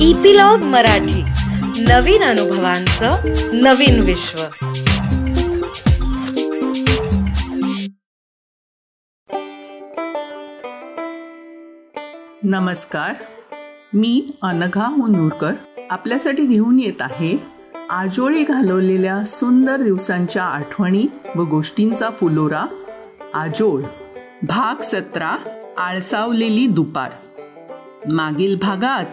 Epilogue Marathi. नवीन अनुभवांचं नवीन विश्व. नमस्कार. मी अनघा मुनूरकर. आपल्यासाठी घेऊन येत आहे आजोळी घालवलेल्या सुंदर दिवसांच्या आठवणी व गोष्टींचा फुलोरा आजोळ भाग सतरा आळसावलेली दुपार. मागील भागात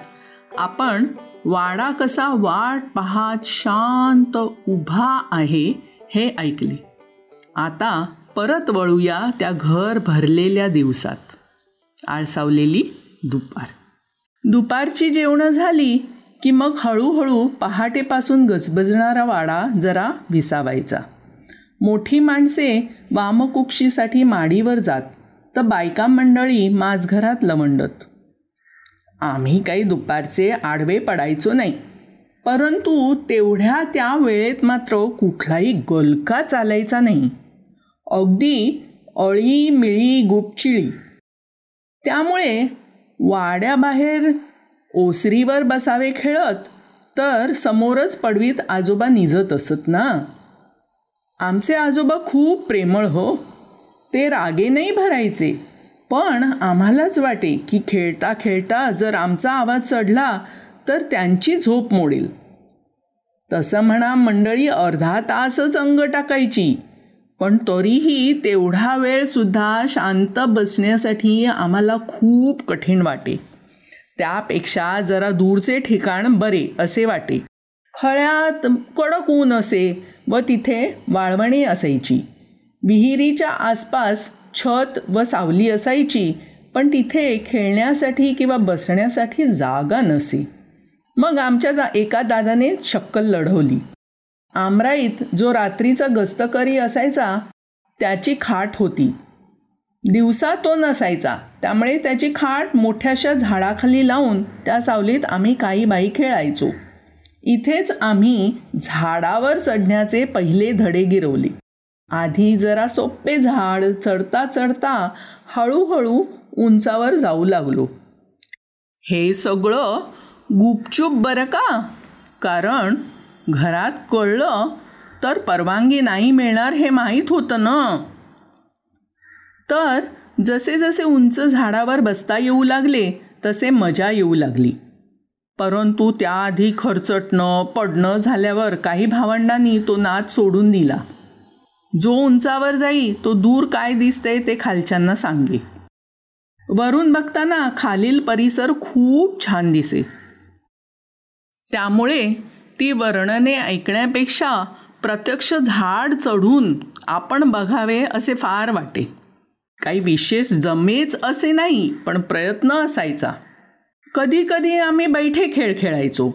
आपण वाडा कसा वाट पाहत शांत उभा आहे हे ऐकले. आता परत वळूया त्या घर भरलेल्या दिवसात. आळसावलेली दुपार. दुपारची जेवणं झाली की मग हळूहळू पहाटेपासून गजबजणारा वाडा जरा विसावायचा. मोठी माणसे वामकुक्षीसाठी माडीवर जात तर बायका मंडळी माझघरात लवंडत. आम्ही काही दुपारचे आडवे पडायचो नाही. परंतु तेवढ्या त्या वेळेत मात्र कुठलाही गलका चालायचा नाही. अगदी अळी मिळी गुपचिळी. त्यामुळे वाड्याबाहेर ओसरीवर बसावे खेळत तर समोरच पडवीत आजोबा निजत असत ना? आमचे आजोबा खूप प्रेमळ हो. ते रागे नाही भरायचे. पण आम्हालाच वाटे की खेळता खेळता जर आमचा आवाज चढला तर त्यांची झोप मोडेल. तसं म्हणा मंडळी अर्धा तासच अंग टाकायची. पण तरीही तेवढा वेळसुद्धा शांत बसण्यासाठी आम्हाला खूप कठीण वाटे. त्यापेक्षा जरा दूरचे ठिकाण बरे असे वाटे. खळ्यात कडक ऊन असे व तिथे वाळवणी असायची. विहिरीच्या आसपास छत व सावली असायची पण तिथे खेळण्यासाठी किंवा बसण्यासाठी जागा नसे. मग आमच्या दा एका दादाने शक्कल लढवली. आमराईत जो रात्रीचा गस्तकरी असायचा त्याची खाट होती. दिवसा तो नसायचा त्यामुळे त्याची खाट मोठ्याशा झाडाखाली लावून त्या सावलीत आम्ही काही बाई खेळायचो. इथेच आम्ही झाडावर चढण्याचे पहिले धडे गिरवले. आधी जरा सोपे झाड चढता चढता हळूहळू उंचावर जाऊ लागलो. हे सगळं गुपचूप बरं का? कारण घरात कळलं तर परवानगी नाही मिळणार हे माहीत होतं ना. तर जसे जसे उंच झाडावर बसता येऊ लागले तसे मजा येऊ लागली. परंतु त्याआधी खर्चटणं पडणं झाल्यावर काही भावंडांनी तो नाद सोडून दिला. जो उंचावर जाई तो दूर काय दिसते ते खालच्यांना सांगे. वरून बघताना खालील परिसर खूप छान दिसे. त्यामुळे ती वर्णने ऐकण्यापेक्षा प्रत्यक्ष झाड चढून आपण बघावे असे फार वाटे. काही विशेष जमेच असे नाही पण प्रयत्न असायचा. कधी कधी आम्ही बैठे खेळ खेळायचो.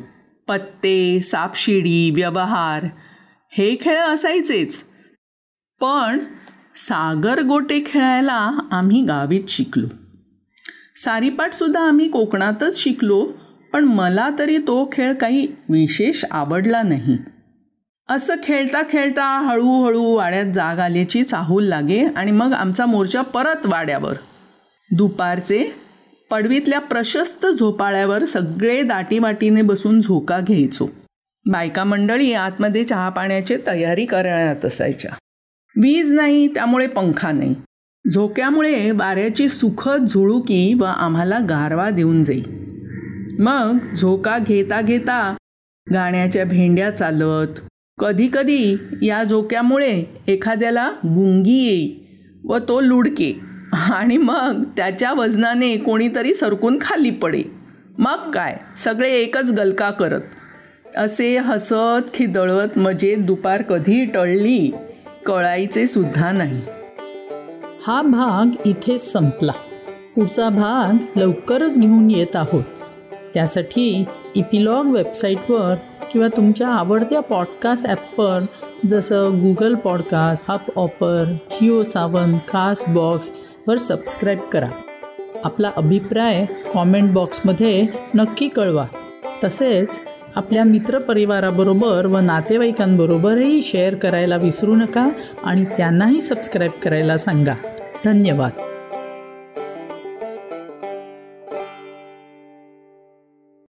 पत्ते सापशिडी व्यवहार हे खेळ असायचेच. पण सागर गोटे खेळायला आम्ही गावीत शिकलो. सारीपाटसुद्धा आम्ही कोकणातच शिकलो पण मला तरी तो खेळ काही विशेष आवडला नाही. असं खेळता खेळता हळूहळू वाड्यात जाग आल्याची चाहूल लागे आणि मग आमचा मोर्चा परत वाड्यावर. दुपारचे पडवीतल्या प्रशस्त झोपाळ्यावर सगळे दाटीवाटीने बसून झोका घ्यायचो. बायका मंडळी आतमध्ये चहा पाण्याची तयारी करण्यात असायच्या. वीज नाही त्यामुळे पंखा नाही. झोक्यामुळे वाऱ्याची सुखद झुळुकी व आम्हाला गारवा देऊन जाई. मग झोका घेता घेता गाण्याच्या भेंड्या चालत कधीकधी या झोक्यामुळे एखाद्याला गुंगी येई व तो लुडके आणि मग त्याच्या वजनाने कोणीतरी सरकून खाली पडे. मग काय सगळे एकच गलका करत. असे हसत खिदळत मजेत दुपार कधी टळली? कळायचे सुद्धा नाही. हा भाग इथे संपला. पुढचा भाग लवकरच घेऊन येत आहोत. त्यासाठी इपिलॉग वेबसाईटवर किंवा तुमच्या आवडत्या पॉडकास्ट ॲपवर जसं गुगल पॉडकास्ट हप ऑपर जिओ सावन कास्ट बॉक्सवर सबस्क्राईब करा. आपला अभिप्राय कॉमेंट बॉक्समध्ये नक्की कळवा. तसेच आपल्या मित्रपरिवाराबरोबर व नातेवाईकांबरोबरही शेअर करायला विसरू नका आणि त्यांनाही सबस्क्राईब करायला सांगा. धन्यवाद.